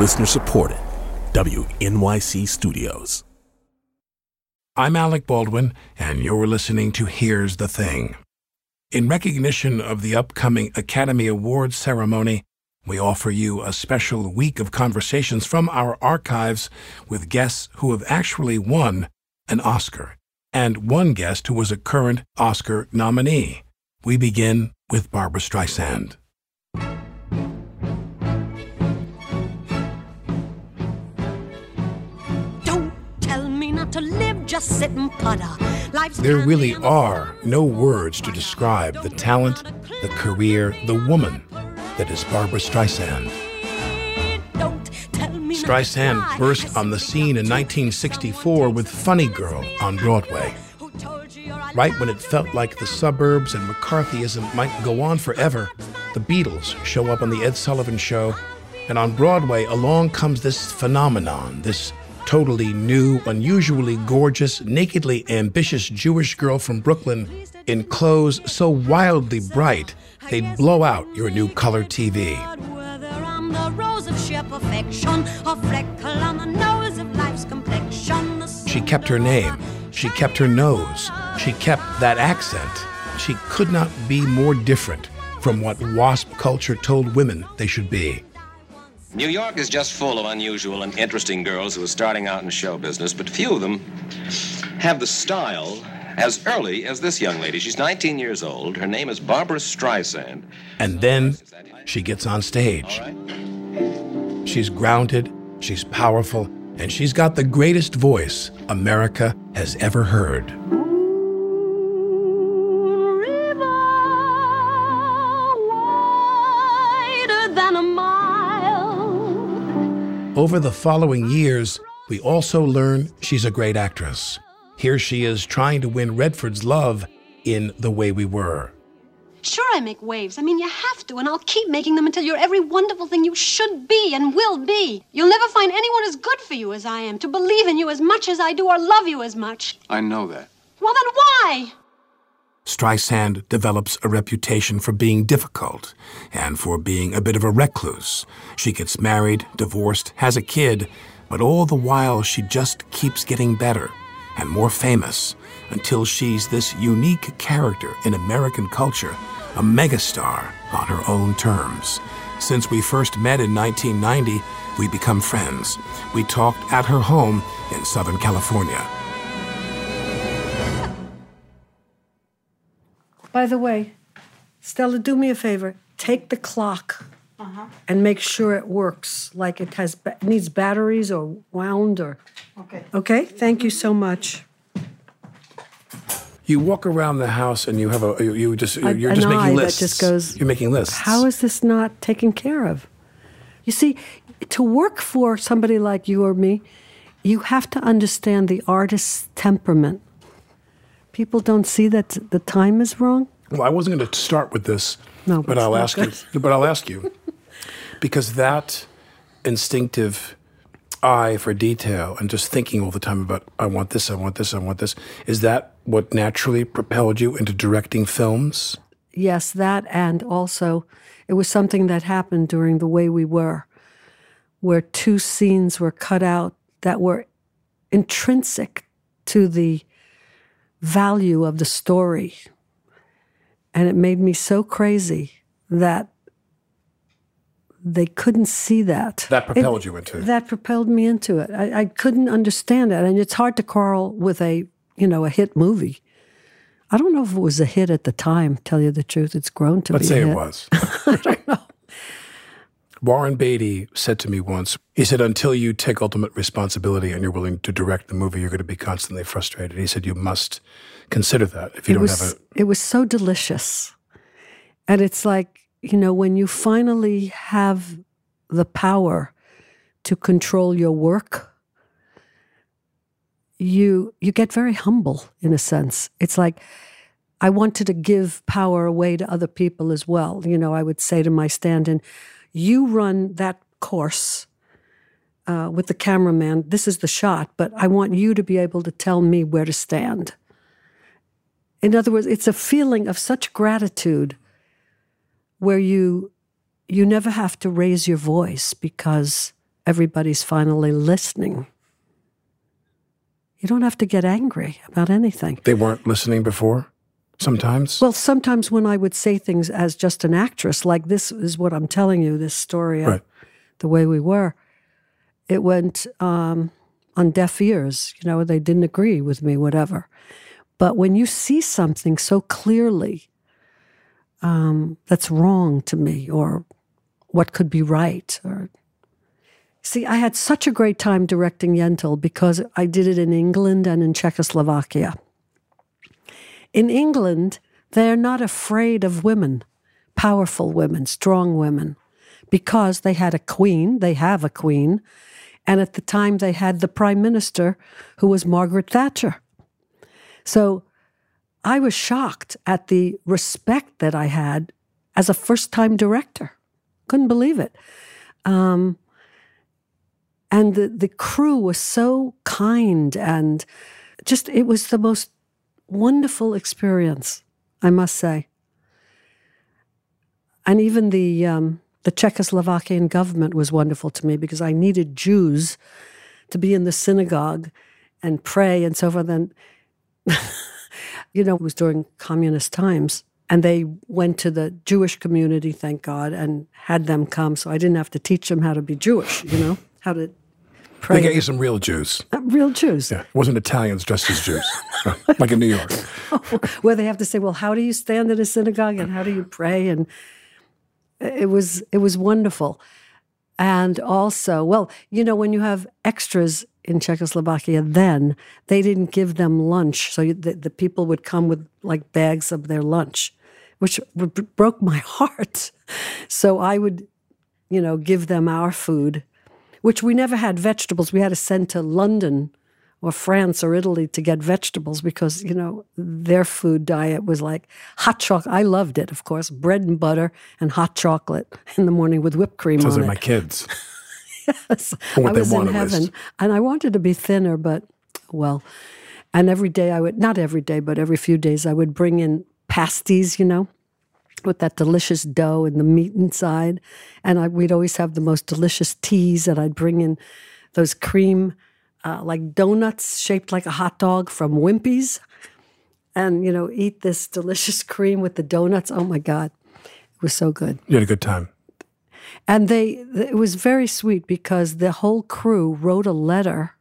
Listener supported. WNYC Studios. I'm Alec Baldwin, and you're listening to Here's the Thing. In recognition of the upcoming Academy Awards ceremony, we offer you a special week of conversations from our archives with guests who have actually won an Oscar, and one guest who was a current Oscar nominee. We begin with Barbra Streisand. To live, just sit and putter. Life's There really are no words to describe the talent, the career, the woman that is Barbra Streisand. Don't tell me not to Streisand burst on the scene in 1964 with Funny Girl on Broadway. Who told you you're Right when it felt like the suburbs and McCarthyism might go on forever, the Beatles show up on The Ed Sullivan Show, and on Broadway along comes this phenomenon, this totally new, unusually gorgeous, nakedly ambitious Jewish girl from Brooklyn in clothes so wildly bright they'd blow out your new color TV. She kept her name. She kept her nose. She kept that accent. She could not be more different from what WASP culture told women they should be. New York is just full of unusual and interesting girls who are starting out in show business, but few of them have the style as early as this young lady. She's 19 years old. Her name is Barbra Streisand. And then she gets on stage. She's grounded, she's powerful, and she's got the greatest voice America has ever heard. Over the following years, we also learn she's a great actress. Here she is trying to win Redford's love in The Way We Were. Sure, I make waves. I mean, you have to, and I'll keep making them until you're every wonderful thing you should be and will be. You'll never find anyone as good for you as I am, to believe in you as much as I do or love you as much. I know that. Well, then why? Streisand develops a reputation for being difficult and for being a bit of a recluse. She gets married, divorced, has a kid, but all the while she just keeps getting better and more famous until she's this unique character in American culture, a megastar on her own terms. Since we first met in 1990, we become friends. We talked at her home in Southern California. By the way, Stella, do me a favor. Take the clock uh-huh. and make sure it works. Like it has ba- needs batteries or wound or. Okay. Okay. Thank you so much. You walk around the house and you have a you, you just A- you're an just eye making that lists. just goes, You're making lists. How is this not taken care of? You see, to work for somebody like you or me, you have to understand the artist's temperament. People don't see that the time is wrong. Well, I wasn't going to start with this, No, but I'll ask good. you. But I'll ask you because that instinctive eye for detail and just thinking all the time about I want this, I want this, I want this. Is that what naturally propelled you into directing films? Yes, that and also it was something that happened during the way we were, where two scenes were cut out that were intrinsic to the value of the story. And it made me so crazy that they couldn't see that. That propelled It- you into it. That propelled me into it. I, I couldn't understand it. And it's hard to quarrel with a, you know, a hit movie. I don't know if it was a hit at the time, tell you the truth. It's grown to be. Let's be a say it was. I don't know. Warren Beatty said to me once, he said, until you take ultimate responsibility and you're willing to direct the movie, you're going to be constantly frustrated. He said, you must consider that if you it don't was have a. it was so delicious and it's like you know when you finally have the power to control your work you you get very humble in a sense it's like i wanted to give power away to other people as well you know i would say to my stand-in you run that course uh, with the cameraman this is the shot but i want you to be able to tell me where to stand in other words, it's a feeling of such gratitude where you you never have to raise your voice because everybody's finally listening. You don't have to get angry about anything. They weren't listening before? Sometimes? Well, sometimes when I would say things as just an actress, like this is what I'm telling you, this story, Right. the way we were, it went um, on deaf ears. You know, they didn't agree with me, whatever. But when you see something so clearly um, that's wrong to me, or what could be right, or see, I had such a great time directing Yentl because I did it in England and in Czechoslovakia. In England, they're not afraid of women, powerful women, strong women, because they had a queen, they have a queen, and at the time they had the prime minister who was Margaret Thatcher. So I was shocked at the respect that I had as a first time director. Couldn't believe it. Um, and the, the crew was so kind and just, it was the most wonderful experience, I must say. And even the um, the Czechoslovakian government was wonderful to me because I needed Jews to be in the synagogue and pray and so forth. And you know, it was during communist times, and they went to the Jewish community, thank God, and had them come. So I didn't have to teach them how to be Jewish. You know, how to. They get you some real Jews. Uh, Real Jews. Yeah. It wasn't Italians dressed as Jews, like in New York. where they have to say, "Well, how do you stand in a synagogue and how do you pray?" And it was it was wonderful. And also, well, you know, when you have extras in Czechoslovakia, then they didn't give them lunch, so the, the people would come with like bags of their lunch, which broke my heart. So I would, you know, give them our food, which we never had vegetables. We had to send to London or France or Italy to get vegetables because, you know, their food diet was like hot chocolate. I loved it, of course, bread and butter and hot chocolate in the morning with whipped cream Those on are it. my kids. Yes. I was in heaven. And I wanted to be thinner, but well. And every day I would, not every day, but every few days, I would bring in pasties, you know, with that delicious dough and the meat inside. And I, we'd always have the most delicious teas. And I'd bring in those cream, uh, like donuts shaped like a hot dog from Wimpy's. And, you know, eat this delicious cream with the donuts. Oh my God. It was so good. You had a good time. And they, it was very sweet because the whole crew wrote a letter.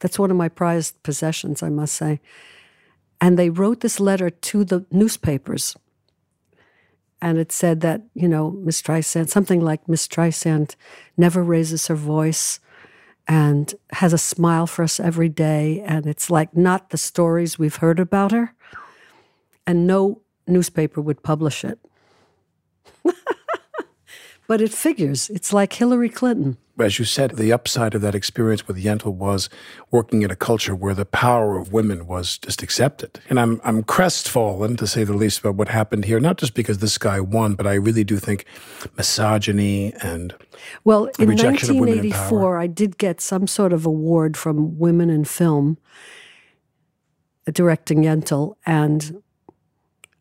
That's one of my prized possessions, I must say. And they wrote this letter to the newspapers. And it said that, you know, Miss Streisand, something like Miss Streisand never raises her voice and has a smile for us every day. And it's like not the stories we've heard about her. And no newspaper would publish it. But it figures. It's like Hillary Clinton. As you said, the upside of that experience with Yentl was working in a culture where the power of women was just accepted. And I'm, I'm crestfallen, to say the least, about what happened here, not just because this guy won, but I really do think misogyny and Well, in rejection of women in power. 1984, I did get some sort of award from Women in Film, uh, directing Yentl, and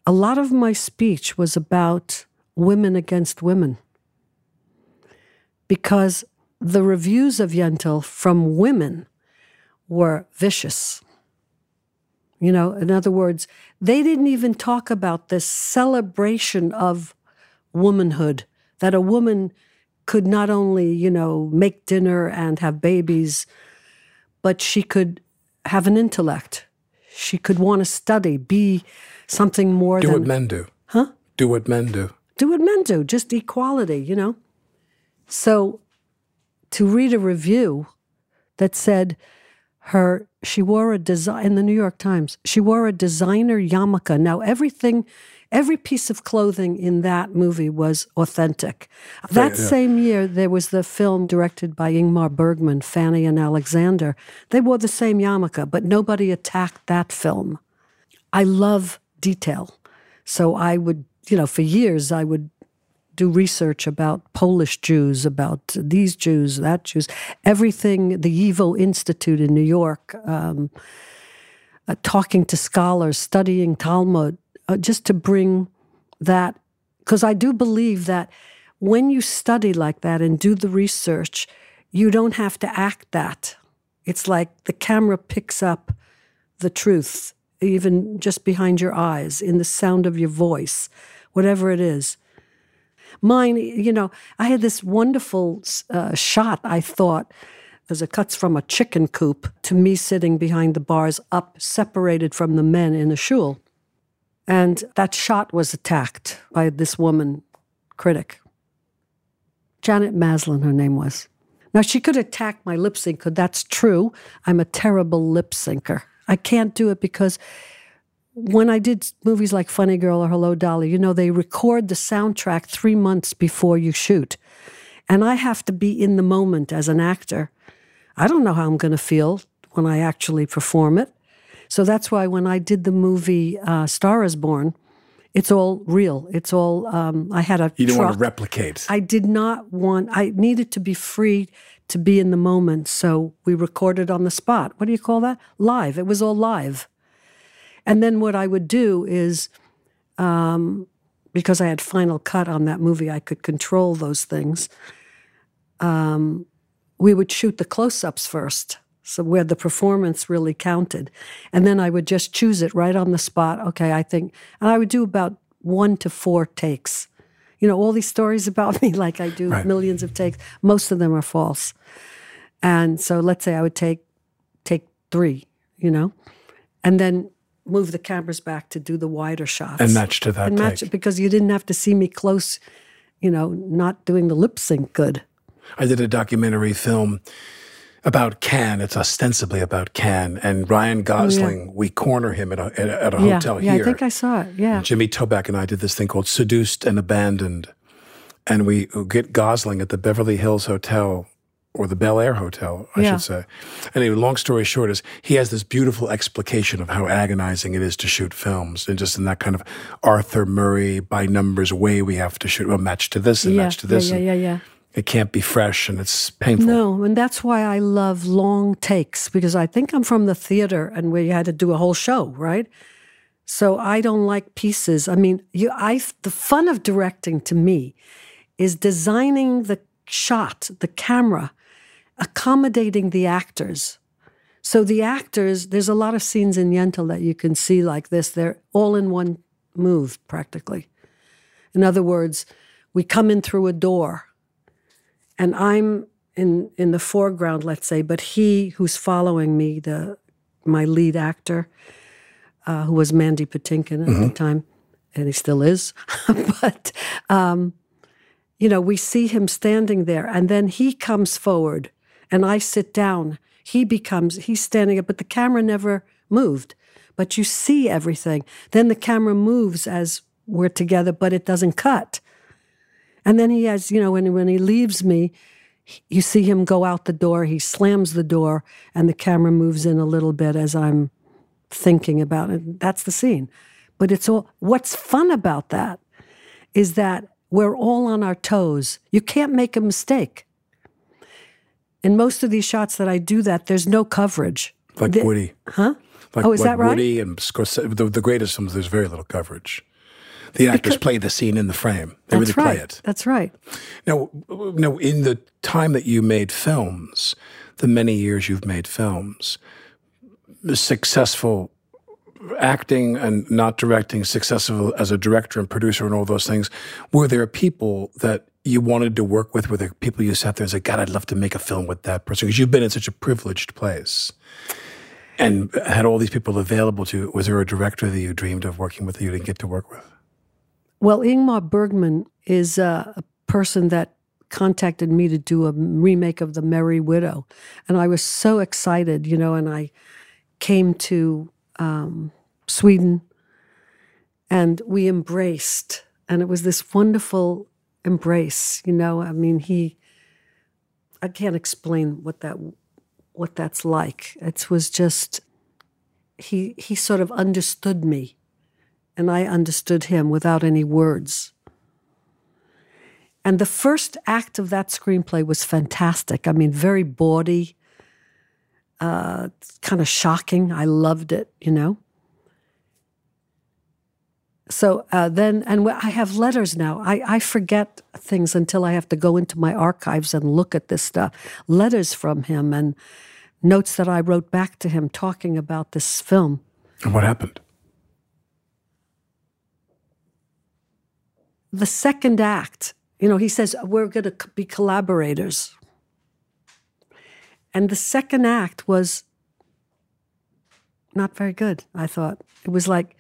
a lot of my speech was about women against women. Because the reviews of Yentl from women were vicious. You know, in other words, they didn't even talk about this celebration of womanhood, that a woman could not only, you know, make dinner and have babies, but she could have an intellect. She could want to study, be something more do than what men do. Huh? Do what men do. do what men do, just equality, you know? So to read a review that said her she wore a design in the New York Times, she wore a designer yarmulke. Now everything every piece of clothing in that movie was authentic. That yeah. same year there was the film directed by Ingmar Bergman, Fanny and Alexander. They wore the same yarmulke, but nobody attacked that film. I love detail. So I would, you know, for years I would do research about Polish Jews, about these Jews, that Jews, everything, the YIVO Institute in New York, um, uh, talking to scholars, studying Talmud, uh, just to bring that, because I do believe that when you study like that and do the research, you don't have to act that. It's like the camera picks up the truth, even just behind your eyes, in the sound of your voice, whatever it is. Mine, you know, I had this wonderful uh, shot, I thought, as it cuts from a chicken coop to me sitting behind the bars, up, separated from the men in a shul. And that shot was attacked by this woman critic. Janet Maslin, her name was. Now, she could attack my lip sync, because that's true. I'm a terrible lip syncer. I can't do it because when I did movies like Funny Girl or Hello Dolly, you know, they record the soundtrack three months before you shoot. And I have to be in the moment as an actor. I don't know how I'm going to feel when I actually perform it. So that's why when I did the movie uh, Star is Born, it's all real. It's all. Um, I had a. You don't truck. want to replicate. I did not want. I needed to be free to be in the moment. So we recorded on the spot. What do you call that? Live. It was all live. And then what I would do is, um, because I had final cut on that movie, I could control those things. Um, we would shoot the close-ups first so where the performance really counted. And then I would just choose it right on the spot. Okay, I think, and I would do about one to four takes. You know, all these stories about me, like I do Right. millions of takes, most of them are false. And so let's say I would take take three, you know, and then move the cameras back to do the wider shots And match to that and match take. it because you didn't have to see me close, you know, not doing the lip sync good. I did a documentary film about Cannes. It's ostensibly about Cannes. And Ryan oh, Gosling, we corner him at a, at a, at a Oh, yeah, hotel yeah, here. I think I saw it. Yeah, Jimmy Toback and I did this thing called Seduced and Abandoned. And we get Gosling at the Beverly Hills Hotel or the Bel Air Hotel, I Yeah. should say. Anyway, long story short is he has this beautiful explication of how agonizing it is to shoot films and just in that kind of Arthur Murray by numbers way we have to shoot a match to this and yeah, match to this. yeah, yeah, yeah, yeah. It can't be fresh and it's painful. No, and that's why I love long takes because I think I'm from the theater and where you had to do a whole show, right? So I don't like pieces. I mean, you, I the fun of directing to me is designing the shot, the camera, accommodating the actors. So the actors, there's a lot of scenes in Yentl that you can see like this. They're all in one move, practically. In other words, we come in through a door and I'm in in the foreground, let's say, but he who's following me, the my lead actor, uh, who was Mandy Patinkin at the time, and he still is, but um, you know, we see him standing there, and then he comes forward, and I sit down. He becomes he's standing up, but the camera never moved. But you see everything. Then the camera moves as we're together, but it doesn't cut. And then he has, you know, when when he leaves me, you see him go out the door. He slams the door, and the camera moves in a little bit as I'm thinking about it. That's the scene. But it's all. What's fun about that is that we're all on our toes. You can't make a mistake. In most of these shots that I do that, there's no coverage. Like The- Woody. Huh? Like, Oh, is like that right? Woody and Scorsese, the, the greatest films, there's very little coverage. The actors play the scene in the frame. They That's really right. play it. That's right. Now, now, in the time that you made films, the many years you've made films, the successful acting and not directing, successful as a director and producer and all those things, were there people that you wanted to work with? Were the people you sat there and said, God, I'd love to make a film with that person? Because you've been in such a privileged place and had all these people available to you. Was there a director that you dreamed of working with that you didn't get to work with? Well, Ingmar Bergman is uh, a person that contacted me to do a remake of The Merry Widow. And I was so excited, you know, and I came to um, Sweden and we embraced. And it was this wonderful embrace, you know. I mean, he, I can't explain what that what that's like. It was just he he sort of understood me and I understood him without any words. And the first act of that screenplay was fantastic. I mean, very bawdy, uh, kind of shocking. I loved it, you know. So uh, then, and I have letters now. I, I forget things until I have to go into my archives and look at this stuff. Letters from him and notes that I wrote back to him talking about this film. And what happened? The second act, you know, he says, we're going to be collaborators. And the second act was not very good, I thought. It was like,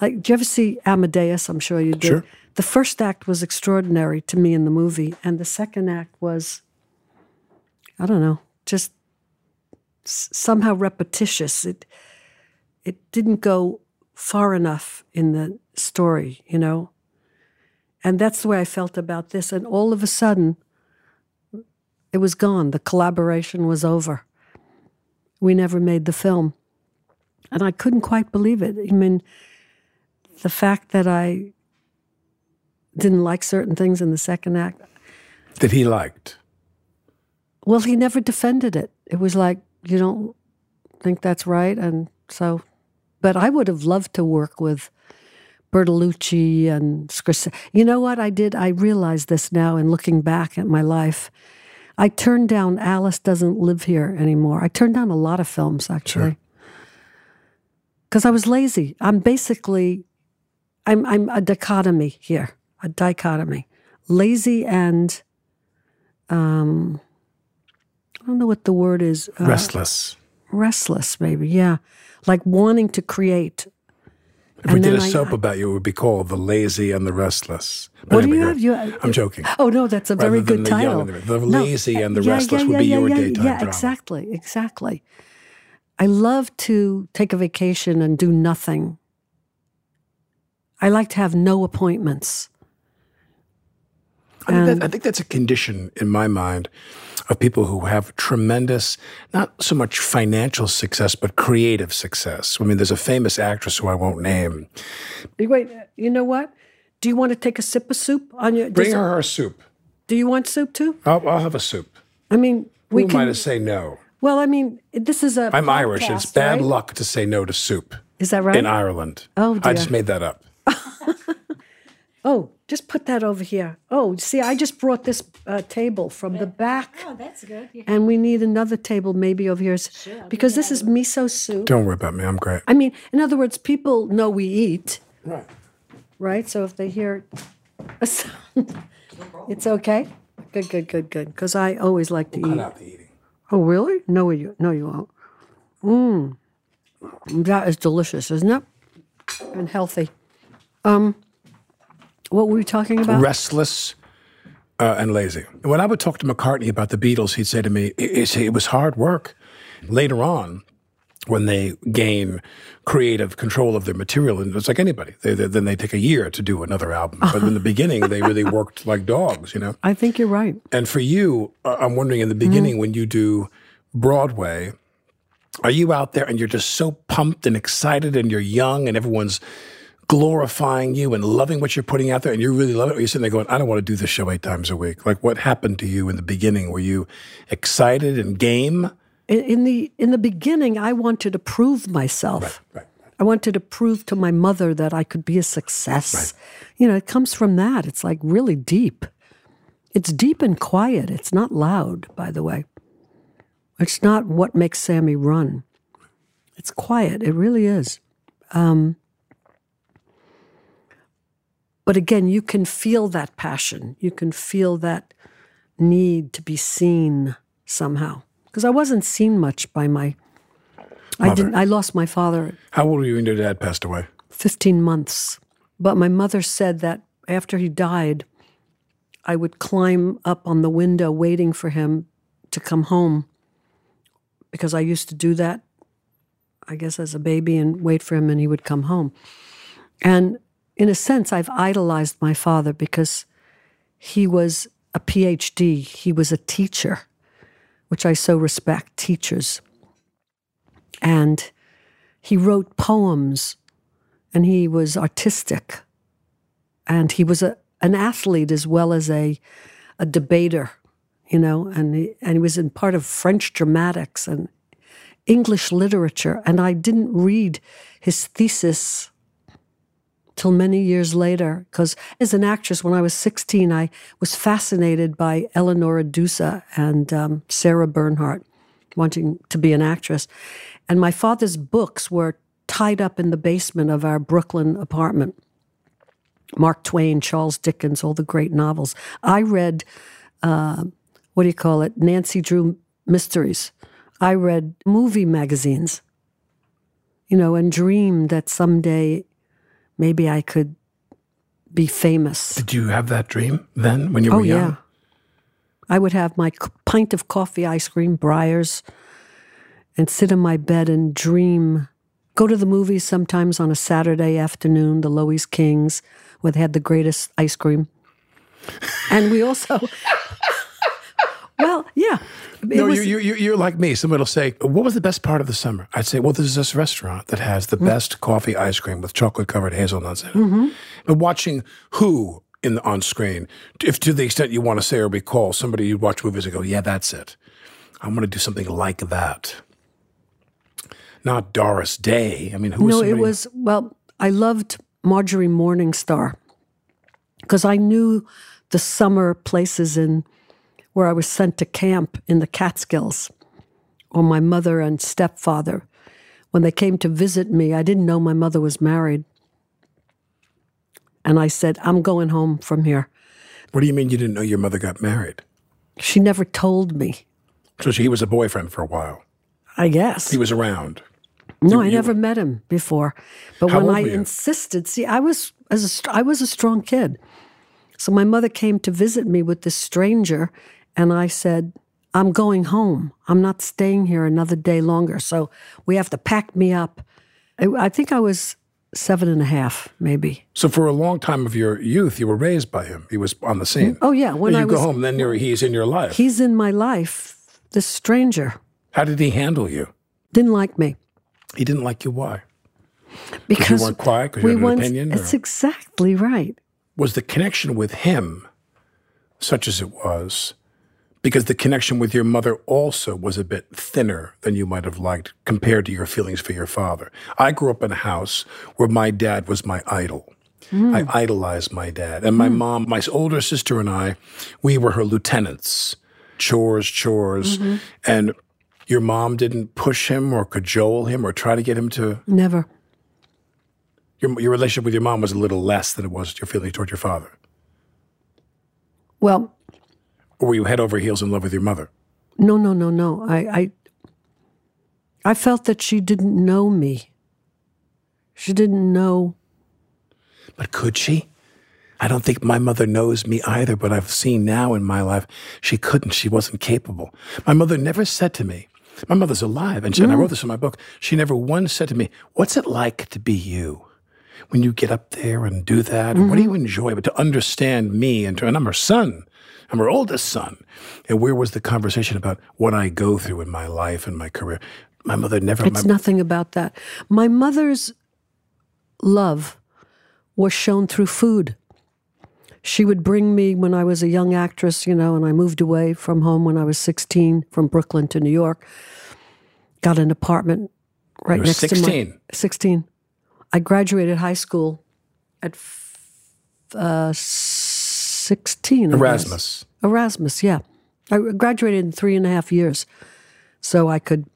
like, do you ever see Amadeus? I'm sure you did. Sure. The first act was extraordinary to me in the movie, and the second act was, I don't know, just somehow repetitious. It it didn't go far enough in the story, you know. And that's the way I felt about this. And all of a sudden, it was gone. The collaboration was over. We never made the film. And I couldn't quite believe it. I mean, the fact that I didn't like certain things in the second act. That he liked? Well, he never defended it. It was like, you don't think that's right. And so, but I would have loved to work with Bertolucci and Scorsese. You know what I did? I realize this now in looking back at my life. I turned down Alice Doesn't Live Here anymore. I turned down a lot of films, actually. Because I was lazy. I'm basically, I'm, I'm a dichotomy here, a dichotomy. Lazy and, um, I don't know what the word is. Uh, restless. Restless, maybe, yeah. Like wanting to create if we did a soap I, about you, it would be called The Lazy and the Restless. But what anyway, do you have? You, I'm joking. Oh, no, that's a very good the title. The, the Lazy and the yeah, Restless yeah, yeah, would be your daytime Yeah, drama. exactly, exactly. I love to take a vacation and do nothing. I like to have no appointments. I think, that, I think that's a condition in my mind of people who have tremendous, not so much financial success, but creative success. I mean, there's a famous actress who I won't name. Wait, you know what? Do you want to take a sip of soup on your? Bring her her soup. Do you want soup too? I'll, I'll have a soup. I mean, we who can, am I to say no? Well, I mean, this is a. I'm podcast, Irish. It's bad right? luck to say no to soup. Is that right? In Ireland. Oh, dear. I just made that up. Oh, just put that over here. Oh, see, I just brought this uh, table from the back. Oh, that's good. Yeah. And we need another table maybe over here sure, because this is miso soup. Don't worry about me. I'm great. I mean, in other words, people know we eat. Right. Right? So if they hear a sound, it's okay? Good, good, good, good. Because I always like to we'll eat. Cut out the eating. Oh, really? No, you, no, you won't. Mmm. That is delicious, isn't it? And healthy. Um, what were we talking about? Restless uh, and lazy. When I would talk to McCartney about the Beatles, he'd say to me, it, it was hard work. Later on, when they gain creative control of their material, and it's like anybody, they, they, then they take a year to do another album. But in the beginning, they really worked like dogs, you know? I think you're right. And for you, uh, I'm wondering in the beginning, mm. when you do Broadway, are you out there and you're just so pumped and excited and you're young and everyone's glorifying you and loving what you're putting out there and you really love it? Or you're sitting there going, I don't want to do this show eight times a week. Like what happened to you in the beginning? Were you excited and game? In the in the beginning, I wanted to prove myself. Right, right, I wanted to prove to my mother that I could be a success. Right. You know, it comes from that. It's like really deep. It's deep and quiet. It's not loud, by the way. It's not what makes Sammy run. It's quiet. It really is. Um, but again, you can feel that passion. You can feel that need to be seen somehow. Because I wasn't seen much by my. Mother. I didn't. I lost my father. How old were you when your dad passed away? Fifteen months. But my mother said that after he died, I would climb up on the window waiting for him to come home. Because I used to do that, I guess, as a baby and wait for him, and he would come home. And in a sense, I've idolized my father because he was a PhD, he was a teacher, which I so respect teachers. And he wrote poems and he was artistic. And he was a, an athlete as well as a, a debater, you know, and he, and he was in part of French dramatics and English literature. And I didn't read his thesis till many years later. Because as an actress, when I was 16, I was fascinated by Eleonora Duse and um, Sarah Bernhardt, wanting to be an actress. And my father's books were tied up in the basement of our Brooklyn apartment. Mark Twain, Charles Dickens, all the great novels. I read, uh, what do you call it, Nancy Drew mysteries. I read movie magazines, you know, and dreamed that someday maybe I could be famous. Did you have that dream then when you oh, were oh, young? yeah. I would have my pint of coffee, ice cream, Breyers, and sit in my bed and dream. Go to the movies sometimes on a Saturday afternoon, the Loews Kings, where they had the greatest ice cream. And we also, well, yeah. No, was- you, you, you- you're like me. Somebody will say, What was the best part of the summer? I'd say, Well, there's this restaurant that has the mm-hmm. best coffee ice cream with chocolate covered hazelnuts in it. Mm-hmm. But watching who in the, on screen, if to the extent you want to say or recall somebody you watch movies and go, Yeah, that's it. I'm going to do something like that. Not Doris Day. I mean, who was no, it was, well, I loved Marjorie Morningstar because I knew the summer places in where I was sent to camp in the Catskills, or my mother and stepfather. When they came to visit me, I didn't know my mother was married. And I said, I'm going home from here. What do you mean you didn't know your mother got married? She never told me, So she was a boyfriend for a while. I guess. He was around. No, I never met him before. But when I you? insisted, see, I was as a, I was a strong kid. So my mother came to visit me with this stranger, and I said, "I'm going home. I'm not staying here another day longer. So we have to pack me up." I, I think I was seven and a half, maybe. So for a long time of your youth, you were raised by him. He was on the scene. Oh yeah, when you I go was, home, then you're, he's in your life. he's in my life. This stranger How did he handle you? didn't like me He didn't like you. Why? because you weren't quiet, 'cause you we had an once- opinion, That's or- exactly right. Was the connection with him such as it was? Because the connection with your mother also was a bit thinner than you might have liked compared to your feelings for your father. I grew up in a house where my dad was my idol. I hmm. idolized my dad. And my hmm. mom, my older sister, and I, we were her lieutenants. Chores, chores. Mm-hmm. And your mom didn't push him or cajole him or try to get him to. Never. Your, your relationship with your mom was a little less than it was your feeling toward your father. Well, Or were you head over heels in love with your mother? No, no, no, no. I, I, I felt that she didn't know me. She didn't know. But could she? I don't think my mother knows me either, but I've seen now in my life she couldn't. She wasn't capable. My mother never said to me, my mother's alive, and, she, and I mm. wrote this in my book. She never once said to me, What's it like to be you? When you get up there and do that, what do mm-hmm. you enjoy? But to understand me, and, to, and I'm her son, I'm her oldest son. And where was the conversation about what I go through in my life and my career? My mother never. It's my, nothing about that. My mother's love was shown through food. She would bring me when I was a young actress, you know, and I moved away from home when I was 16 from Brooklyn to New York. Got an apartment right next to 16? my 16. I graduated high school at f- uh, 16. I guess. Erasmus. Erasmus, yeah. I graduated in three and a half years. So I could,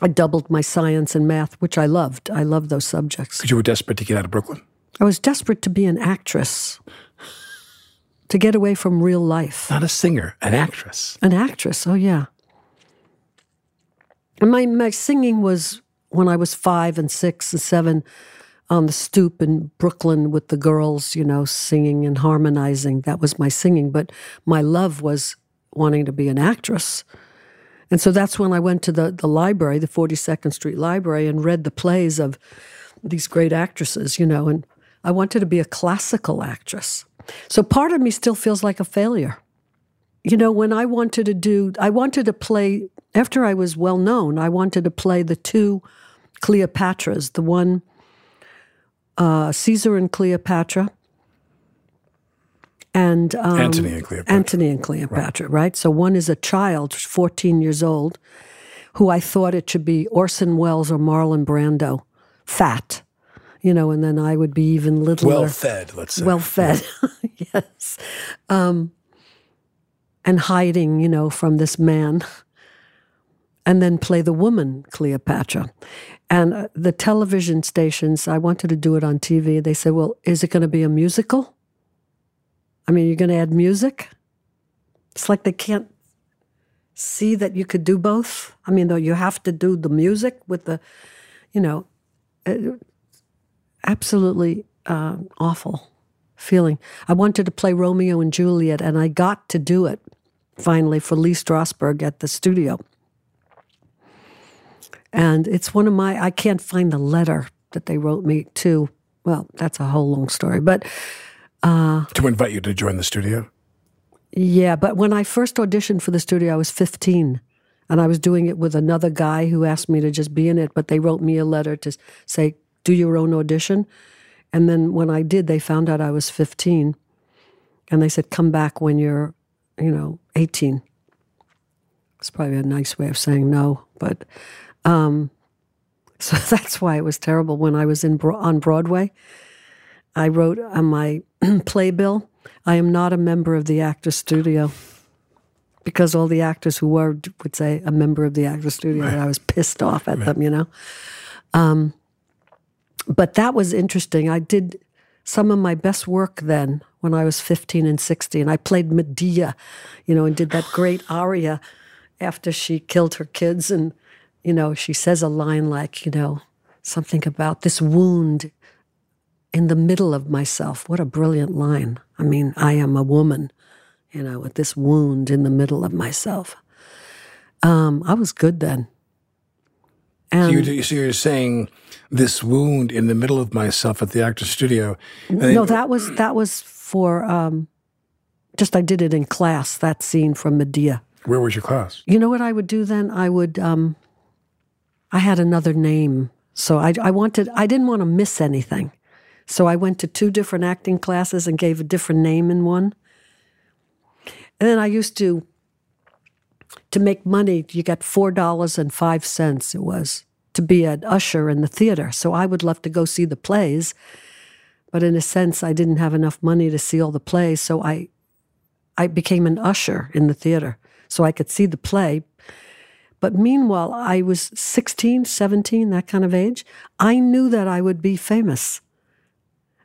I doubled my science and math, which I loved. I loved those subjects. Because you were desperate to get out of Brooklyn. I was desperate to be an actress, to get away from real life. Not a singer, an actress. An actress, oh yeah. And my, my singing was when I was five and six and seven on the stoop in Brooklyn with the girls, you know, singing and harmonizing. That was my singing. But my love was wanting to be an actress. And so that's when I went to the, the library, the 42nd Street Library, and read the plays of these great actresses, you know, and I wanted to be a classical actress. So part of me still feels like a failure you know, when I wanted to do, I wanted to play, after I was well known, I wanted to play the two Cleopatras, the one, uh, Caesar and Cleopatra, and um, Antony and Cleopatra. Antony and Cleopatra, right. So one is a child, 14 years old, who I thought it should be Orson Welles or Marlon Brando, fat, you know, and then I would be even littler. Well fed, let's say. Well fed, yes. Um, and hiding, you know, from this man. And then play the woman, Cleopatra. And uh, the television stations, I wanted to do it on TV. They said, well, is it going to be a musical? I mean, you're going to add music? It's like they can't see that you could do both. I mean, though you have to do the music with the, you know, uh, absolutely uh, awful feeling. I wanted to play Romeo and Juliet, and I got to do it finally for Lee Strasberg at the studio. And it's one of my, I can't find the letter that they wrote me to. Well, that's a whole long story, but. Uh, to invite you to join the studio? Yeah, but when I first auditioned for the studio, I was 15 and I was doing it with another guy who asked me to just be in it, but they wrote me a letter to say, do your own audition. And then when I did, they found out I was 15 and they said, come back when you're, you know, 18. It's probably a nice way of saying no, but um, so that's why it was terrible when I was in on Broadway. I wrote on my playbill, I am not a member of the Actors Studio. Because all the actors who were would say a member of the Actors Studio, right. and I was pissed off at right. them, you know. Um, but that was interesting. I did some of my best work then when I was 15 and 16. I played Medea, you know, and did that great aria after she killed her kids. And, you know, she says a line like, you know, something about this wound in the middle of myself. What a brilliant line. I mean, I am a woman, you know, with this wound in the middle of myself. Um, I was good then. And so, you're, so you're saying this wound in the middle of myself at the actor's studio. No, that was that was for um, just I did it in class. That scene from Medea. Where was your class? You know what I would do then? I would. Um, I had another name, so I, I wanted. I didn't want to miss anything. So I went to two different acting classes and gave a different name in one. And then I used to to make money, you got four dollars and five cents it was to be an usher in the theater. So I would love to go see the plays, but in a sense I didn't have enough money to see all the plays, so I I became an usher in the theater so I could see the play. But meanwhile, I was 16, 17, that kind of age. I knew that I would be famous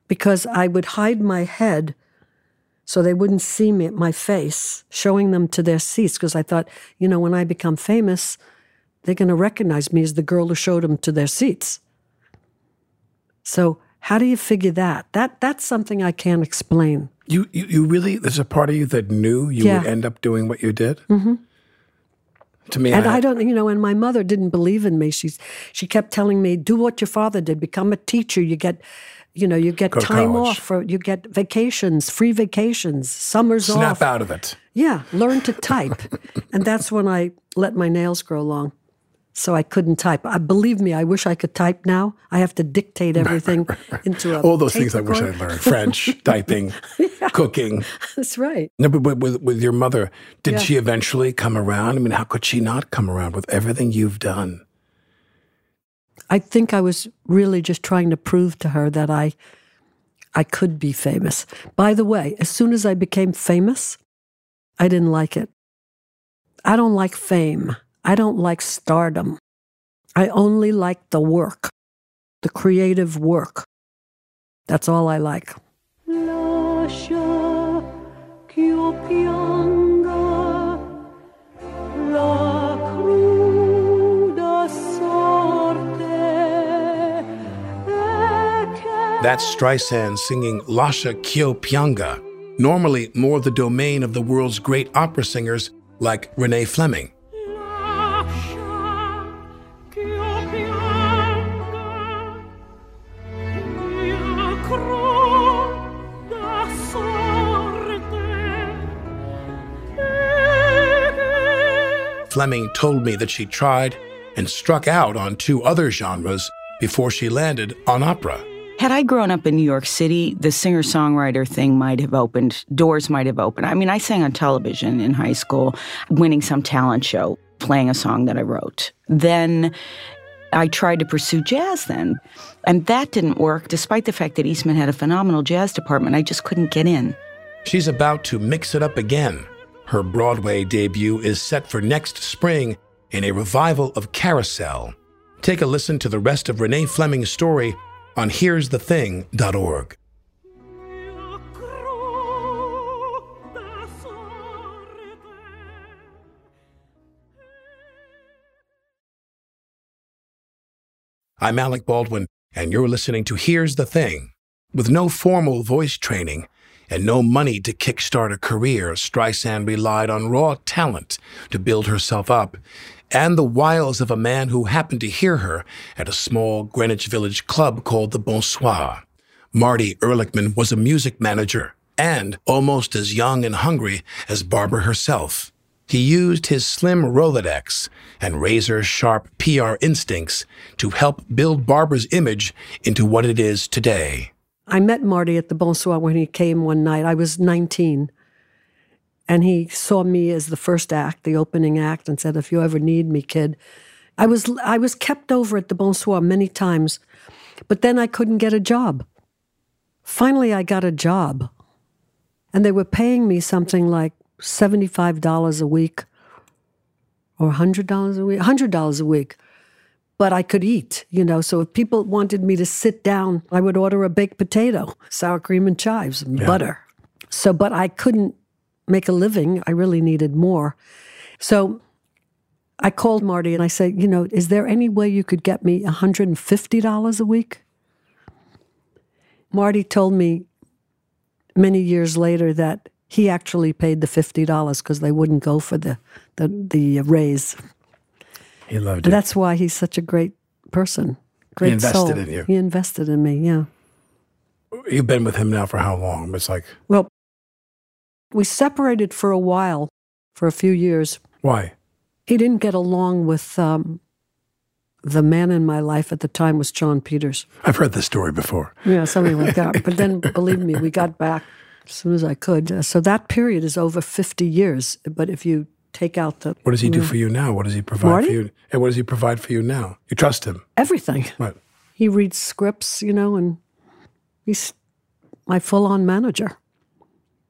because I would hide my head so they wouldn't see me my face, showing them to their seats because I thought, you know, when I become famous, they're going to recognize me as the girl who showed them to their seats. So how do you figure that? That that's something I can't explain. You you, you really there's a part of you that knew you yeah. would end up doing what you did. Mm-hmm. To me, and I, I, don't, you know, and my mother didn't believe in me. She's she kept telling me, "Do what your father did. Become a teacher. You get." you know, you get time off for you get vacations, free vacations, summers Snap off. Snap out of it. Yeah, learn to type. and that's when I let my nails grow long. So I couldn't type. I believe me, I wish I could type now. I have to dictate everything right, right, right. into a all those things I wish I learned: French, typing, yeah, cooking. That's right. No, but with with your mother, did yeah. she eventually come around? I mean, how could she not come around with everything you've done? I think I was really just trying to prove to her that I I could be famous. By the way, as soon as I became famous, I didn't like it. I don't like fame. I don't like stardom. I only like the work, the creative work. That's all I like. That's Streisand singing Lascia ch'io pianga, normally more the domain of the world's great opera singers like Renee Fleming. Fleming told me that she tried and struck out on two other genres before she landed on opera. Had I grown up in New York City, the singer songwriter thing might have opened, doors might have opened. I mean, I sang on television in high school, winning some talent show, playing a song that I wrote. Then I tried to pursue jazz then, and that didn't work, despite the fact that Eastman had a phenomenal jazz department. I just couldn't get in. She's about to mix it up again. Her Broadway debut is set for next spring in a revival of Carousel. Take a listen to the rest of Renee Fleming's story on here'sthething.org. I'm Alec Baldwin, and you're listening to Here's the Thing. With no formal voice training and no money to kickstart a career, Streisand relied on raw talent to build herself up and the wiles of a man who happened to hear her at a small Greenwich Village club called the Bonsoir. Marty Ehrlichman was a music manager and almost as young and hungry as Barbra herself. He used his slim Rolodex and razor sharp PR instincts to help build Barbra's image into what it is today. I met Marty at the Bonsoir when he came one night. I was 19. And he saw me as the first act, the opening act, and said, If you ever need me, kid. I was, I was kept over at the Bonsoir many times, but then I couldn't get a job. Finally, I got a job. And they were paying me something like $75 a week or $100 a week, $100 a week. But I could eat, you know. So if people wanted me to sit down, I would order a baked potato, sour cream and chives, and yeah. butter. So, but I couldn't make a living. I really needed more. So I called Marty and I said, you know, is there any way you could get me $150 a week? Marty told me many years later that he actually paid the fifty dollars because they wouldn't go for the the, the raise. He loved you. That's why he's such a great person. Great he invested soul. in you. He invested in me. Yeah. You've been with him now for how long? It's like well, we separated for a while, for a few years. Why? He didn't get along with um, the man in my life at the time was Jon Peters. I've heard this story before. Yeah, something like that. but then, believe me, we got back as soon as I could. So that period is over 50 years. But if you take out the. What does he do for you now? What does he provide Marty? for you? And what does he provide for you now? You trust him? Everything. What? He reads scripts, you know, and he's my full on manager.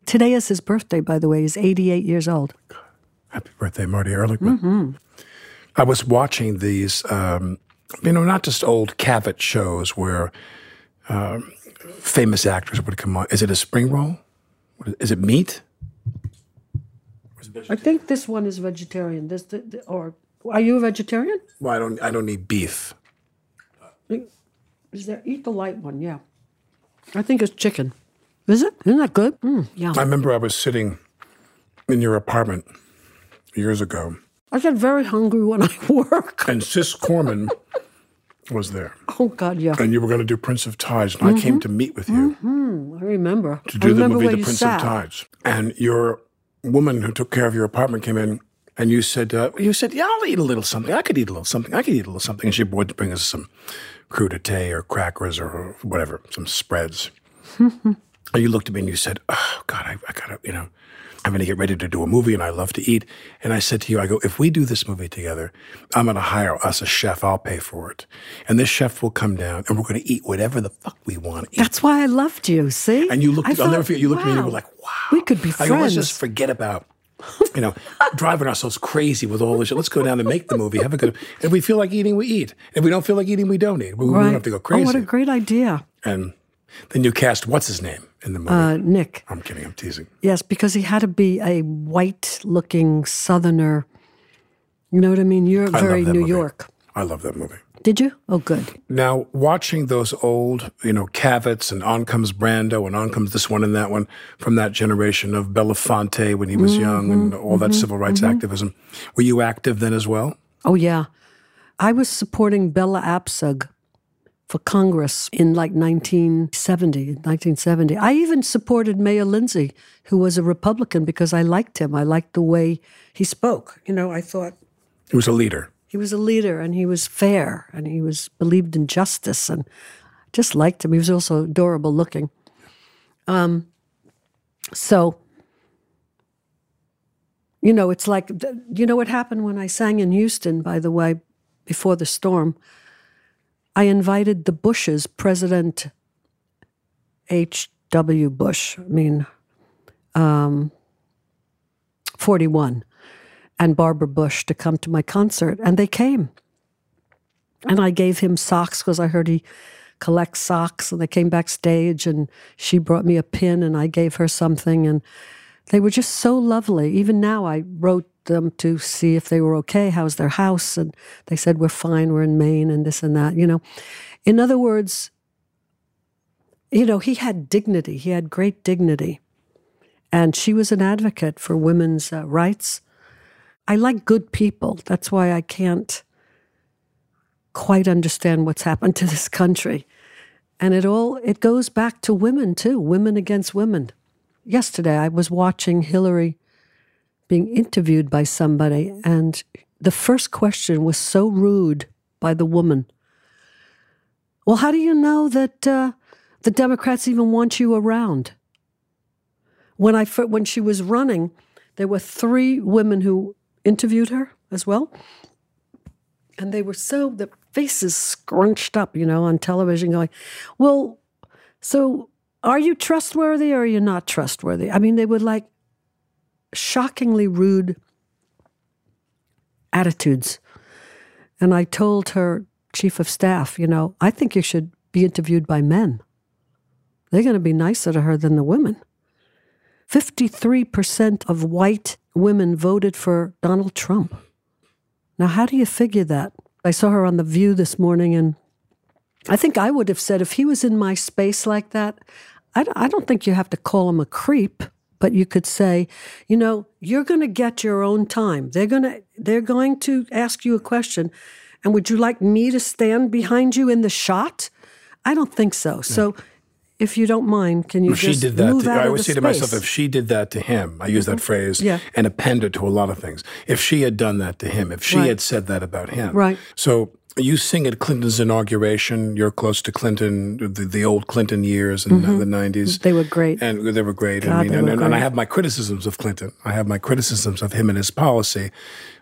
Today is his birthday, by the way. He's 88 years old. Happy birthday, Marty Ehrlichman. Mm-hmm. I was watching these, um, you know, not just old Cavett shows where um, famous actors would come on. Is it a spring roll? Is it meat? I think this one is vegetarian. This, the, the, or are you a vegetarian? Well, I don't. I don't eat beef. Is there? Eat the light one. Yeah, I think it's chicken. Is it? Isn't that good? Mm, yeah. I remember I was sitting in your apartment years ago. I get very hungry when I work. And Cis Corman was there. Oh God, yeah. And you were going to do Prince of Tides, and mm-hmm. I came to meet with you. Mm-hmm. I remember. To do remember the movie The Prince sat. of Tides. And your woman who took care of your apartment came in and you said, uh, you said, yeah, I'll eat a little something. I could eat a little something. I could eat a little something. And she would bring us some crudité or crackers or whatever, some spreads. and you looked at me and you said, oh, God, I, I got to, you know, I'm going to get ready to do a movie and I love to eat. And I said to you, I go, if we do this movie together, I'm going to hire us a chef. I'll pay for it. And this chef will come down and we're going to eat whatever the fuck we want to eat. That's why I loved you, see? And you looked, I I'll never forget, you looked wow, at me and you were like, wow. We could be I friends. go, let's just forget about you know, driving ourselves crazy with all this shit. Let's go down and make the movie. Have a good. If we feel like eating, we eat. If we don't feel like eating, we don't eat. We, we don't have to go crazy. Oh, what a great idea! And then you cast what's his name in the movie? Uh, Nick. I'm kidding. I'm teasing. Yes, because he had to be a white-looking Southerner. You know what I mean? You're I very New movie. York. I love that movie. Did you? Oh, good. Now, watching those old, you know, Cavetts and On Comes Brando and On Comes this one and that one from that generation of Belafonte when he was Mm-hmm, young and all that civil rights activism, were you active then as well? Oh, yeah. I was supporting Bella Abzug for Congress in like 1970, 1970. I even supported Mayor Lindsay, who was a Republican, because I liked him. I liked the way he spoke. You know, I thought He was a leader. he was a leader and he was fair and he was believed in justice and just liked him. He was also adorable looking. Um, so, you know, it's like, you know what happened when I sang in Houston, by the way, before the storm? I invited the Bushes, President H.W. Bush, I mean, um, 41, and Barbara Bush to come to my concert, and they came. And I gave him socks because I heard he collects socks, and they came backstage, and she brought me a pin, and I gave her something, and they were just so lovely. Even now, I wrote them to see if they were okay. How's their house? And they said, We're fine. We're in Maine and this and that. You know, in other words, you know, he had dignity. He had great dignity. And she was an advocate for women's uh, rights. I like good people. That's why I can't quite understand what's happened to this country. And it all it goes back to women too, women against women. Yesterday I was watching Hillary being interviewed by somebody, and the first question was so rude by the woman. Well, how do you know that uh, the Democrats even want you around? When I when she was running, there were three women who interviewed her as well, and they were so the faces scrunched up, you know, on television, going, "Well, so are you trustworthy or are you not trustworthy?" I mean, they would like shockingly rude attitudes. And I told her chief of staff, you know, I think you should be interviewed by men. They're going to be nicer to her than the women. 53% of white women voted for Donald Trump. Now, how do you figure that? I saw her on The View this morning, and I think I would have said if he was in my space like that, I don't think you have to call him a creep but you could say, you know, you're going to get your own time. They're going to they're going to ask you a question, and would you like me to stand behind you in the shot? I don't think so. So. If you don't mind, can you if just she did that move to, out I always say to myself, if she did that to him, I use that mm-hmm. phrase, Yeah. and append it to a lot of things. If she had done that to him, if she Right. had said that about him, Right. So you sing at Clinton's inauguration. You're close to Clinton, the, the old Clinton years in the '90s. Mm-hmm. They were great. and they were great. I God, mean, they and, were and, and I have my criticisms of Clinton. I have my criticisms of him and his policy.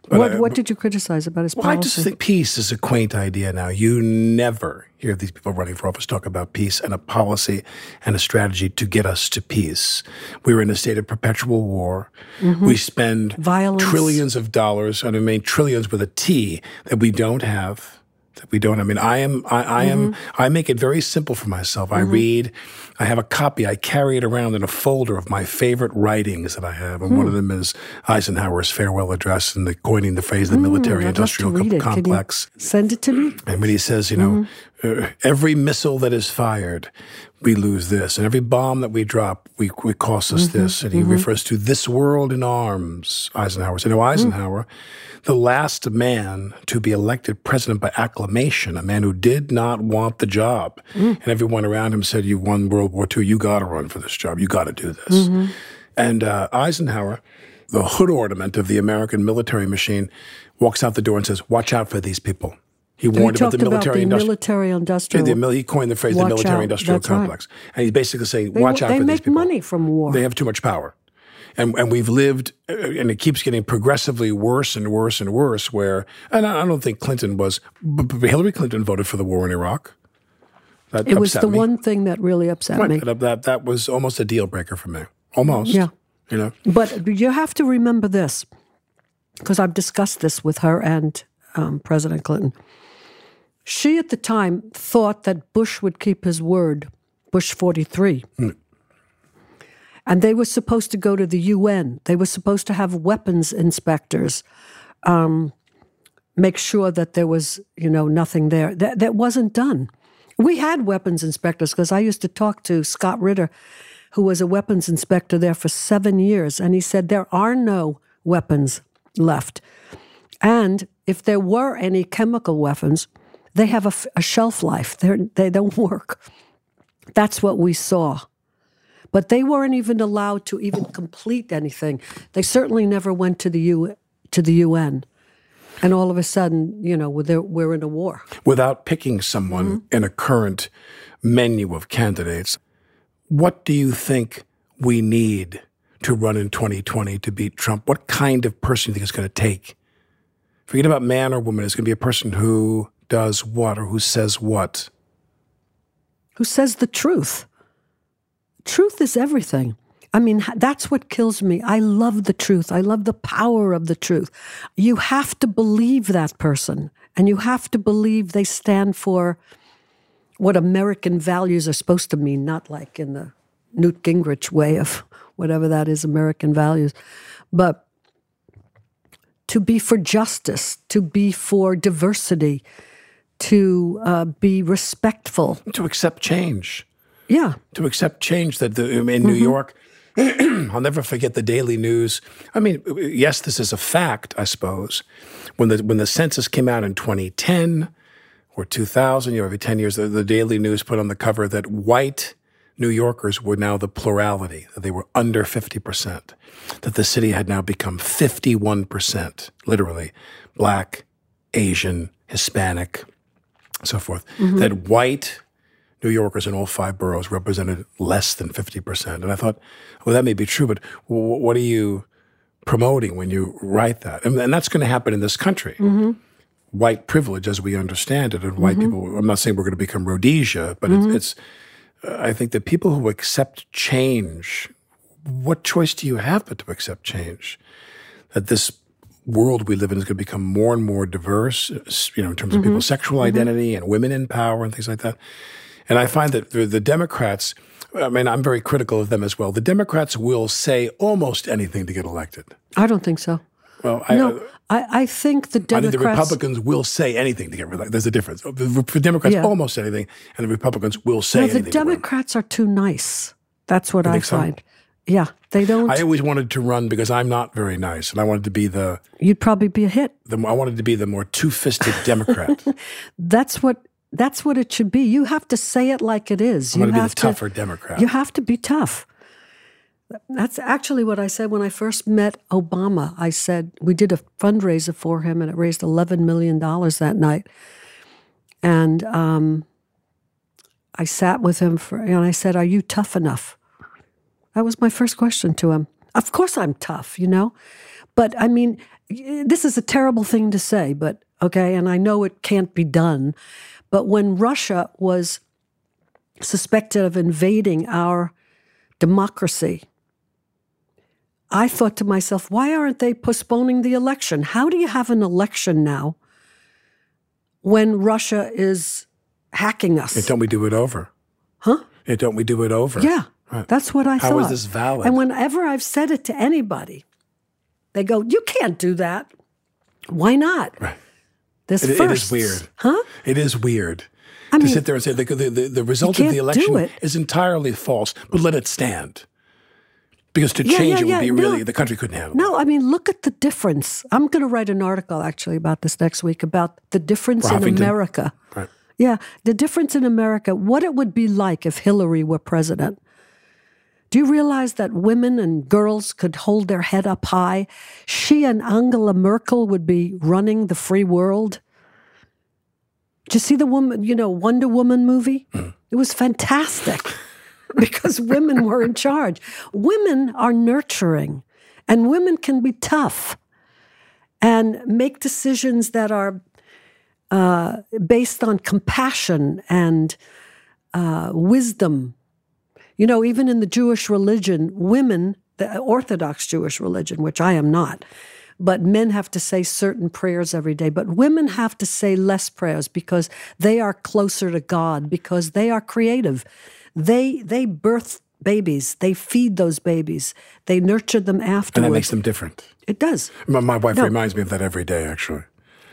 What I, what did you criticize about his well, I just think peace is a quaint idea now. You never hear these people running for office talk about peace and a policy and a strategy to get us to peace. We're in a state of perpetual war. We spend Mm-hmm. Violence. trillions of dollars, and I mean trillions with a T, that we don't have. That we don't. I mean, I am. I, I am. Mm-hmm. I make it very simple for myself. I read. I have a copy. I carry it around in a folder of my favorite writings that I have, and Hmm. one of them is Eisenhower's farewell address and the coining the phrase "the Hmm, I'd love to military-industrial read it. Can you complex." send it to me. And when he says, you know, Mm-hmm. uh, every missile that is fired, we lose this, and every bomb that we drop, we it costs us Mm-hmm. this. And he refers to this world in arms. Eisenhower said, "No, Mm. Eisenhower, the last man to be elected president by acclamation, a man who did not want the job, Mm. and everyone around him said, "You won World War II. You got to run for this job. You got to do this." Mm-hmm. And uh, Eisenhower, the hood ornament of the American military machine, walks out the door and says, "Watch out for these people." He warned about the about military the industrial. military industrial. The he coined the phrase the Watch out. military industrial That's right. complex. And he's basically saying, They- watch out they for these people. They make money from war. They have too much power. And, and we've lived, uh, and it keeps getting progressively worse and worse and worse. Where, and I I don't think Clinton was, but but Hillary Clinton voted for the war in Iraq. That it was the me. one thing that really upset Right, me. that, that, that was almost a deal breaker for me. Almost. Yeah. You know? But you have to remember this, because I've discussed this with her and um, President Clinton. She at the time thought that Bush would keep his word, Bush 43. And they were supposed to go to the UN. They were supposed to have weapons inspectors um, make sure that there was, you know, nothing there. That, that wasn't done. We had weapons inspectors because I used to talk to Scott Ritter, who was a weapons inspector there for seven years, and he said there are no weapons left. And if there were any chemical weapons, they have a shelf life. They're, they don't work. That's what we saw. But they weren't even allowed to even complete anything. They certainly never went to the U, to the UN. And all of a sudden, you know, we're, we're in a war. Without picking someone Mm-hmm. in a current menu of candidates, what do you think we need to run in 2020 to beat Trump? What kind of person do you think it's going to take? Forget about man or woman. It's going to be a person who does what or who says what? Who says the truth? Truth is everything. I mean, that's what kills me. I love the truth. I love the power of the truth. You have to believe that person, and you have to believe they stand for what American values are supposed to mean, not like in the Newt Gingrich way of whatever that is, American values. But to be for justice, to be for diversity, to uh, be respectful, to accept change. Yeah. To accept change that the, in New mm-hmm. York, I'll never forget the Daily News. I mean, yes, this is a fact, I suppose. When the when the census came out in 2010 or 2000, you know, every 10 years, the, the Daily News put on the cover that white New Yorkers were now the plurality, that they were under 50%, that the city had now become 51%, literally, black, Asian, Hispanic, so forth, mm-hmm. that white New Yorkers in all five boroughs represented less than 50%. And I thought, well, that may be true, but what are you promoting when you write that? And, that's going to happen in this country. Mm-hmm. White privilege, as we understand it, and white mm-hmm. people, I'm not saying we're going to become Rhodesia, but it's, mm-hmm. it's I think that people who accept change, what choice do you have but to accept change? That this world we live in is going to become more and more diverse, you know, in terms of mm-hmm. people's sexual mm-hmm. identity mm-hmm. and women in power and things like that. And I find that the, the Democrats, I mean, I'm very critical of them as well. The Democrats will say almost anything to get elected. I don't think so. Well, I, no, uh, I, I think the Democrats. I think the Republicans will say anything to get elected. There's a difference. The Democrats, yeah. almost anything, and the Republicans will say no, anything. The Democrats are too nice. That's what I find. So? Yeah, they don't. I always wanted to run because I'm not very nice, and I wanted to be the. You'd probably be a hit. The, I wanted to be the more two-fisted Democrat. that's what. That's what it should be. You have to say it like it is. You want to tougher Democrat. You have to be tough. That's actually what I said when I first met Obama. I said, we did a fundraiser for him and it raised $11 million that night. And um, I sat with him for, and I said, Are you tough enough? That was my first question to him. Of course I'm tough, you know? But I mean, this is a terrible thing to say, but okay, and I know it can't be done. But when Russia was suspected of invading our democracy, I thought to myself, why aren't they postponing the election? How do you have an election now when Russia is hacking us? Hey, don't we do it over? Huh? Hey, don't we do it over? Yeah. Right. That's what I How thought. How is this valid? And whenever I've said it to anybody, they go, You can't do that. Why not? Right. This it, it is weird. Huh? It is weird. I to mean, sit there and say the, the, the, the result of the election is entirely false, but let it stand. Because to yeah, change yeah, it would be no. really, the country couldn't handle No, I mean, look at the difference. I'm going to write an article actually about this next week about the difference in America. Right. Yeah, the difference in America, what it would be like if Hillary were president. Do you realize that women and girls could hold their head up high? She and Angela Merkel would be running the free world. Did you see the woman, you know, Wonder Woman movie? Mm. It was fantastic. because women were in charge. Women are nurturing, and women can be tough and make decisions that are uh, based on compassion and uh, wisdom. You know, even in the Jewish religion, women, the Orthodox Jewish religion, which I am not, but men have to say certain prayers every day. But women have to say less prayers because they are closer to God, because they are creative. They they birth babies. They feed those babies. They nurture them afterwards. And that makes them different. It does. My, my wife no. reminds me of that every day, actually.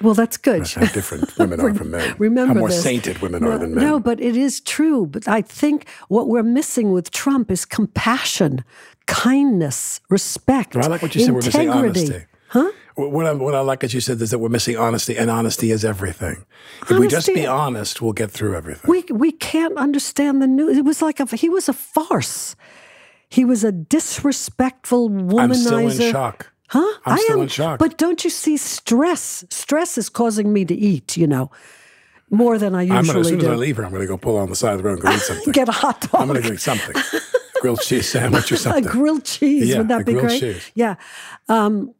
Well, that's good. How different women are from men. Remember How more this. sainted women are than men. No, but it is true. But I think what we're missing with Trump is compassion, kindness, respect. Well, I like what you integrity. said. We're missing honesty. Huh? What I, what I like, as you said, is that we're missing honesty, and honesty is everything. If we just be honest, we'll get through everything. We we can't understand the news. It was like a, he was a farce. He was a disrespectful womanizer. I'm still in shock. Huh? I'm I still am, in shock. But don't you see stress? Stress is causing me to eat. You know more than I usually I'm gonna, as soon do. as I leave here, I'm going to go pull on the side of the road and go eat something. Get a hot dog. I'm going to go eat something. grilled cheese sandwich or something. a grilled cheese. Yeah, Would that be great? Cheese. Yeah. Um,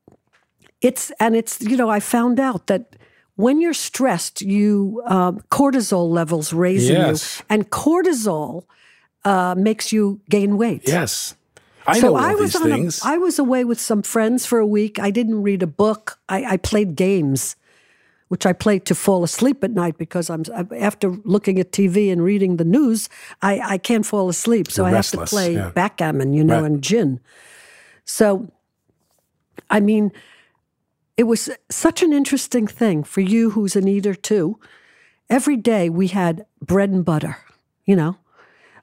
it's and it's you know I found out that when you're stressed, you um, cortisol levels raise in you, and cortisol uh, makes you gain weight. Yes. I so know all I was these on things. A, I was away with some friends for a week. I didn't read a book. I, I played games, which I played to fall asleep at night because I'm after looking at TV and reading the news, I, I can't fall asleep. So You're I restless, have to play yeah. backgammon, you know, Right. and gin. So, I mean, it was such an interesting thing for you, who's an eater too. Every day we had bread and butter, you know.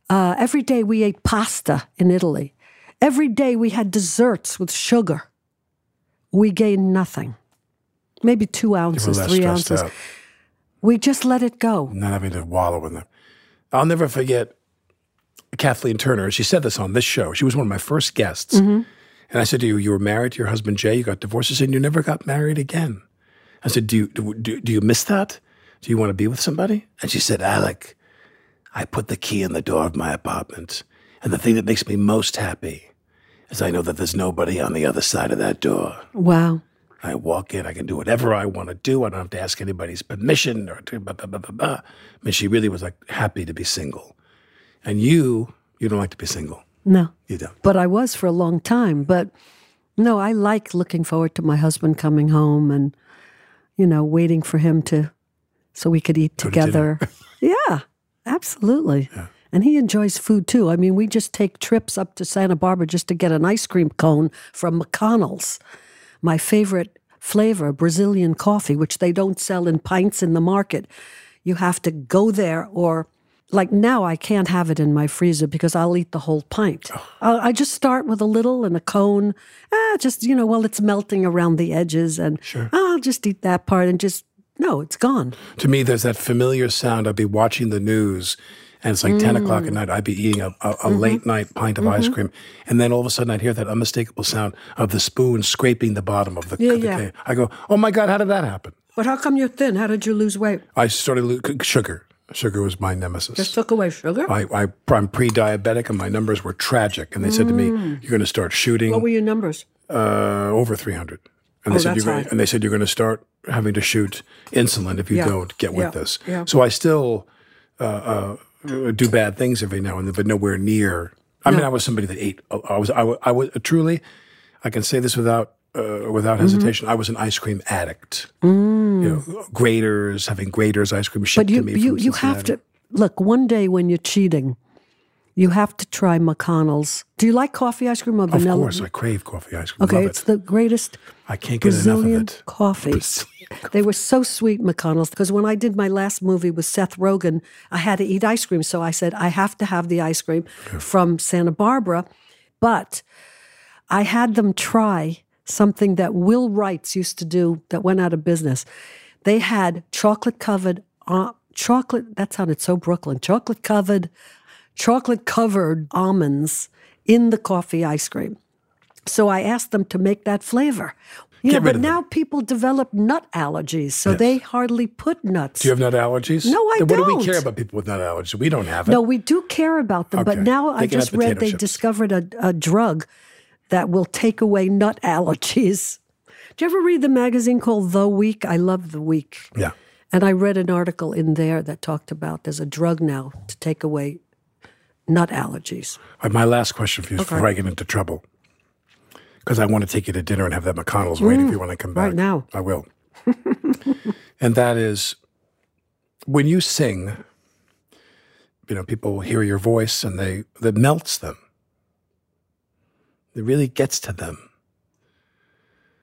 Uh, every day we ate pasta in Italy. Every day we had desserts with sugar. We gained nothing. Maybe two ounces, three ounces. out. We just let it go. not having to wallow in them. I'll never forget Kathleen Turner. She said this on this show. She was one of my first guests. Mm-hmm. And I said to you, you were married to your husband Jay, you got divorced. She said, you never got married again. I said, do you, do, do, do you miss that? Do you want to be with somebody? And she said, Alec, I put the key in the door of my apartment. And the thing that makes me most happy is I know that there's nobody on the other side of that door. Wow. I walk in, I can do whatever I want to do. I don't have to ask anybody's permission or to blah, blah, blah, blah, blah. I mean, she really was like happy to be single. And you, you don't like to be single. No. You don't. But I was for a long time. But no, I like looking forward to my husband coming home and, you know, waiting for him to, so we could eat Go to together. yeah, absolutely. And he enjoys food too. I mean, we just take trips up to Santa Barbara just to get an ice cream cone from McConnell's, my favorite flavor, Brazilian coffee, which they don't sell in pints in the market. You have to go there or like now I can't have it in my freezer because I'll eat the whole pint. I'll, I just start with a little and a cone. Ah, just, you know, while it's melting around the edges and I'll just eat that part and just, no, it's gone. To me, there's that familiar sound. I'd be watching the news and it's like 10 o'clock Mm. at night. I'd be eating a, a, a Mm-hmm. late night pint of ice cream. And then all of a sudden I'd hear that unmistakable sound of the spoon scraping the bottom of the, Yeah, the yeah. cake. I go, oh my God, how did that happen? But how come you're thin? How did you lose weight? I started lo- sugar. Sugar was my nemesis. Just took away sugar? I, I, I'm pre-diabetic and my numbers were tragic. And they said to me, "You're going to start shooting Mm. What were your numbers? uh, over 300." And they Oh, said that's you're going, high. and they said you're going to start having to shoot insulin if you Yeah. don't get with Yeah. this. Yeah. So I still uh, uh, do bad things every now and then, but nowhere near. I mean, I was somebody that ate. I was. I was. I was truly. I can say this without uh, without Mm-hmm. hesitation. I was an ice cream addict. You know, Graeter's, having Graeter's ice cream shipped Mm. But you, to me. you, from you have to look one day when you're cheating, you have to try McConnell's. Do you like coffee ice cream or vanilla? Of course, I crave coffee ice cream. okay, Love it's it. the greatest I can't get Brazilian enough of it. coffee. They were so sweet, McConnell's, because when I did my last movie with Seth Rogen, I had to eat ice cream. So I said, I have to have the ice cream from Santa Barbara. But I had them try something that Wil Wright's used to do that went out of business. They had chocolate covered, uh, chocolate, that sounded so Brooklyn, chocolate covered, chocolate covered almonds in the coffee ice cream. So I asked them to make that flavor. You Get know, but of them. now people develop nut allergies, so they hardly put nuts. Do you have nut allergies? No, I then What do we don't. care about people with nut allergies? We don't have it. no, we do care about them, but now They I just read they chips. discovered a, a drug that will take away nut allergies. Do you ever read the magazine called The Week? I love The Week. Yeah. And I read an article in there that talked about there's a drug now to take away nut allergies. All right, my last question for you is before I get into trouble. Because I want to take you to dinner and have that McConnell's waiting for you when I come back. Mm, right now. I will. and that is when you sing, you know, people hear your voice and they that melts them. It really gets to them.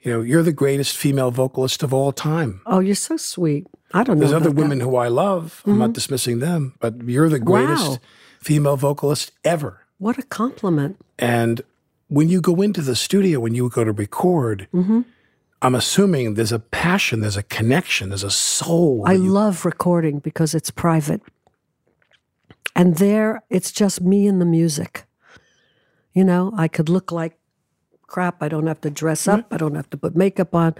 You know, you're the greatest female vocalist of all time. Oh, you're so sweet. I don't know. There's other about that. women who I love. I'm not dismissing them, but you're the greatest Wow. Female vocalist ever. What a compliment. And when you go into the studio, when you go to record, Mm-hmm. I'm assuming there's a passion, there's a connection, there's a soul. I you- love recording because it's private. And there, it's just me and the music. You know, I could look like crap. I don't have to dress up. I don't have to put makeup on.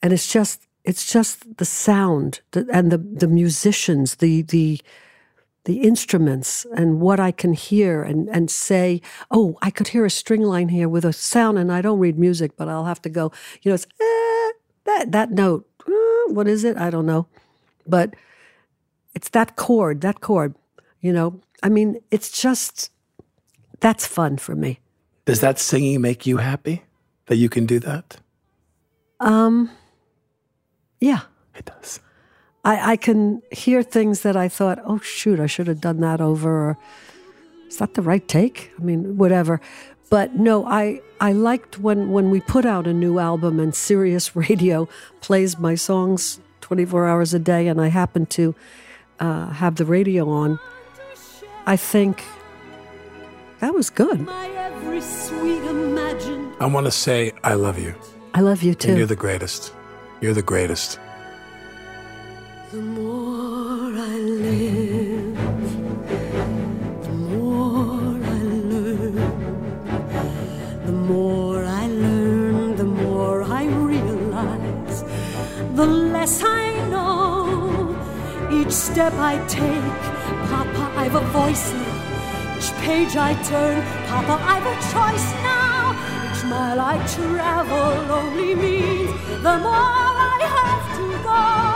And it's just, it's just the sound and the the musicians, the the the instruments, and what I can hear and and say. Oh, I could hear a string line here with a sound, and I don't read music, but I'll have to go. You know, it's. Eh, that that note, uh, what is it? I don't know, but it's that chord, that chord. You know, I mean, it's just that's fun for me. Does that singing make you happy that you can do that? Um, yeah, It does. I, I can hear things that I thought, oh shoot, I should have done that over. Or, is that the right take? I mean, whatever. But no, I I liked when when we put out a new album and Sirius Radio plays my songs 24 hours a day, and I happen to uh, have the radio on. I think that was good. My every sweet imagined I want to say I love you. I love you And too. you're the greatest. You're the greatest. The more I live, the more I learn. The more I learn, the more I realize. The less I know. Each step I take, Papa, I've a voice now. Each page I turn, Papa, I've a choice now. Each mile I travel only means the more I have to go.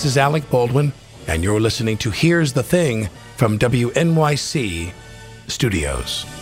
This is Alec Baldwin, and you're listening to Here's the Thing from WNYC Studios.